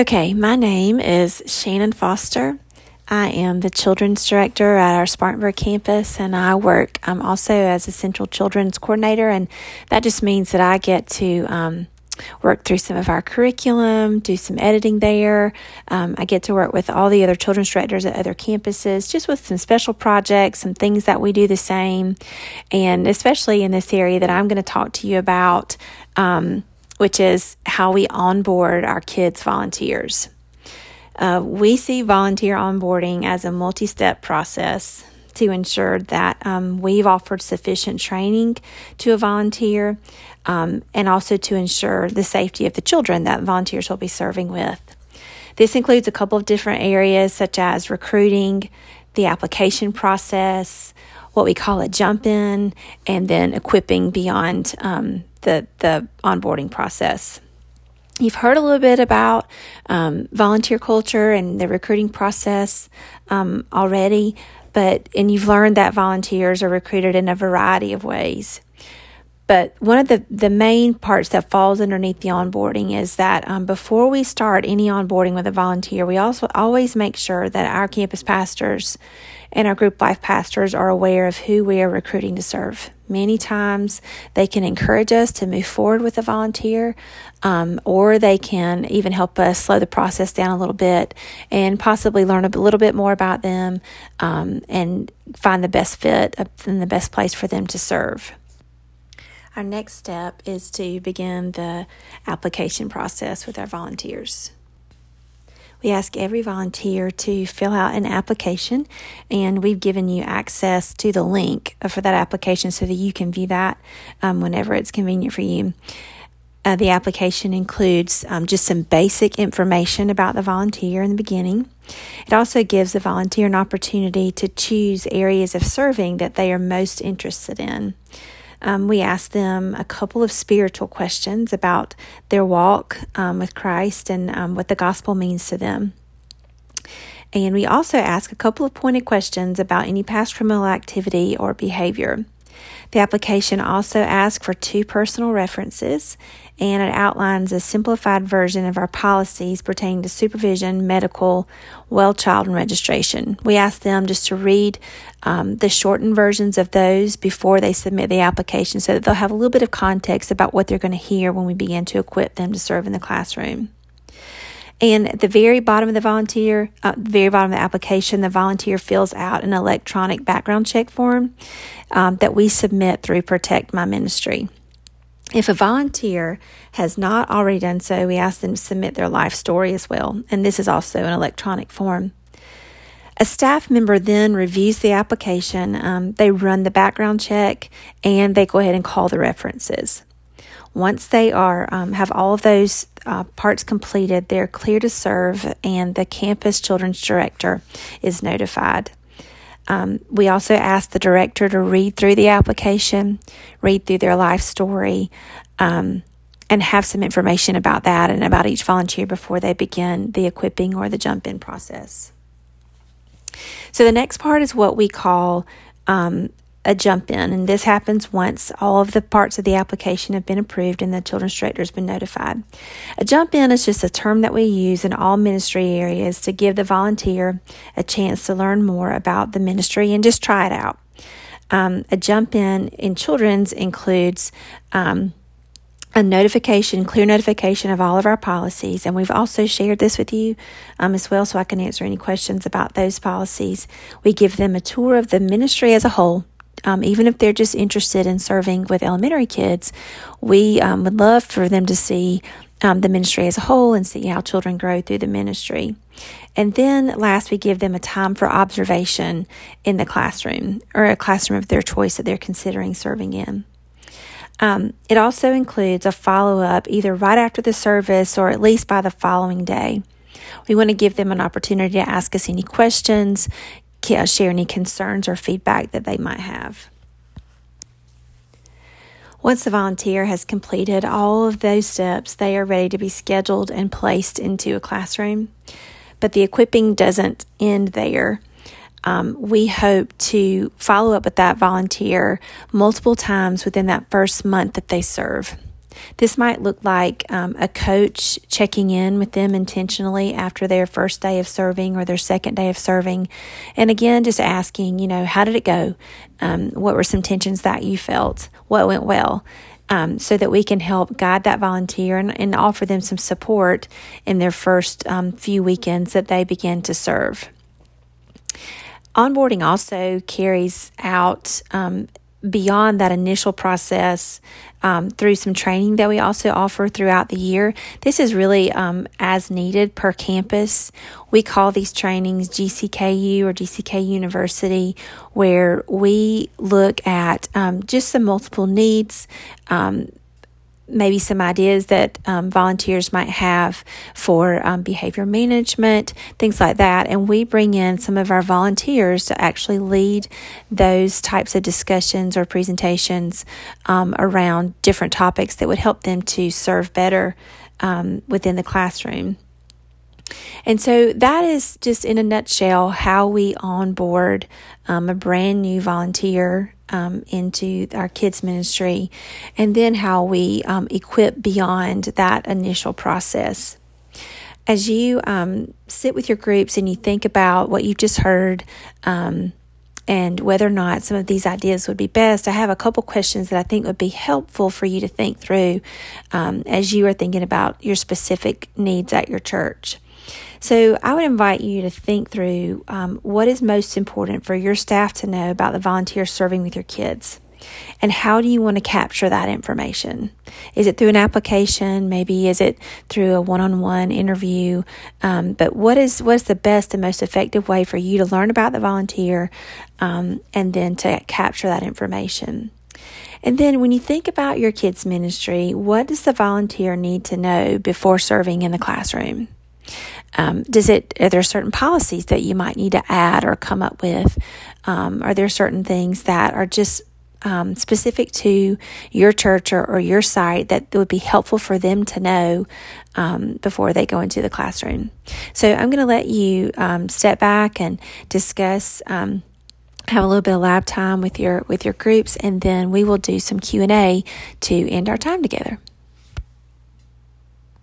Okay, my name is Shannon Foster. I am the children's director at our Spartanburg campus, and I work um, also as a central children's coordinator. And that just means that I get to um, work through some of our curriculum, do some editing there. Um, I get to work with all the other children's directors at other campuses, just with some special projects, some things that we do the same, and especially in this area that I'm going to talk to you about. Um, which is how we onboard our kids' volunteers. Uh, we see volunteer onboarding as a multi step process to ensure that um, we've offered sufficient training to a volunteer um, and also to ensure the safety of the children that volunteers will be serving with. This includes a couple of different areas such as recruiting, the application process, what we call a jump in, and then equipping beyond um, the, the onboarding process. You've heard a little bit about um, volunteer culture and the recruiting process um, already, but and you've learned that volunteers are recruited in a variety of ways. But one of the, the main parts that falls underneath the onboarding is that um, before we start any onboarding with a volunteer, we also always make sure that our campus pastors and our group life pastors are aware of who we are recruiting to serve. Many times they can encourage us to move forward with a volunteer, um, or they can even help us slow the process down a little bit and possibly learn a little bit more about them um, and find the best fit and the best place for them to serve. Our next step is to begin the application process with our volunteers. We ask every volunteer to fill out an application, and we've given you access to the link for that application so that you can view that um, whenever it's convenient for you. Uh, the application includes um, just some basic information about the volunteer in the beginning. It also gives the volunteer an opportunity to choose areas of serving that they are most interested in. Um, we asked them a couple of spiritual questions about their walk um, with Christ and um, what the gospel means to them. And we also asked a couple of pointed questions about any past criminal activity or behavior. The application also asks for two personal references and it outlines a simplified version of our policies pertaining to supervision, medical, well child, and registration. We ask them just to read um, the shortened versions of those before they submit the application so that they'll have a little bit of context about what they're going to hear when we begin to equip them to serve in the classroom. And at the very bottom of the volunteer, uh, very bottom of the application, the volunteer fills out an electronic background check form um, that we submit through Protect My Ministry. If a volunteer has not already done so, we ask them to submit their life story as well, and this is also an electronic form. A staff member then reviews the application, um, they run the background check, and they go ahead and call the references. Once they are um, have all of those uh, parts completed, they're clear to serve, and the campus children's director is notified. Um, we also ask the director to read through the application, read through their life story, um, and have some information about that and about each volunteer before they begin the equipping or the jump in process. So, the next part is what we call um, a jump in, and this happens once all of the parts of the application have been approved and the children's director has been notified. A jump in is just a term that we use in all ministry areas to give the volunteer a chance to learn more about the ministry and just try it out. Um, a jump in in children's includes um, a notification, clear notification of all of our policies. And we've also shared this with you um, as well, so I can answer any questions about those policies. We give them a tour of the ministry as a whole um, even if they're just interested in serving with elementary kids, we um, would love for them to see um, the ministry as a whole and see how children grow through the ministry. And then last, we give them a time for observation in the classroom or a classroom of their choice that they're considering serving in. Um, it also includes a follow up either right after the service or at least by the following day. We want to give them an opportunity to ask us any questions, share any concerns or feedback that they might have. Once the volunteer has completed all of those steps, they are ready to be scheduled and placed into a classroom. But the equipping doesn't end there. Um, we hope to follow up with that volunteer multiple times within that first month that they serve. This might look like um, a coach checking in with them intentionally after their first day of serving or their second day of serving. And again, just asking, you know, how did it go? Um, what were some tensions that you felt? What went well? Um, so that we can help guide that volunteer and, and offer them some support in their first um, few weekends that they begin to serve. Onboarding also carries out um, beyond that initial process um, through some training that we also offer throughout the year. This is really um, as needed per campus. We call these trainings GCKU or GCK University, where we look at um, just the multiple needs um, maybe some ideas that um, volunteers might have for um, behavior management, things like that. And we bring in some of our volunteers to actually lead those types of discussions or presentations um, around different topics that would help them to serve better um, within the classroom. And so that is just in a nutshell how we onboard um, a brand new volunteer um, into our kids' ministry, and then how we um, equip beyond that initial process. As you um, sit with your groups and you think about what you've just heard, um, and whether or not some of these ideas would be best, I have a couple questions that I think would be helpful for you to think through um, as you are thinking about your specific needs at your church. So I would invite you to think through um, what is most important for your staff to know about the volunteers serving with your kids. And how do you want to capture that information? Is it through an application? Maybe is it through a one-on-one interview? Um, but what is what's the best and most effective way for you to learn about the volunteer, um, and then to capture that information? And then when you think about your kids' ministry, what does the volunteer need to know before serving in the classroom? Um, does it are there certain policies that you might need to add or come up with? Um, are there certain things that are just um, specific to your church or, or, your site that would be helpful for them to know um, before they go into the classroom. So I'm going to let you um, step back and discuss. Um, have a little bit of lab time with your with your groups, and then we will do some Q and A to end our time together.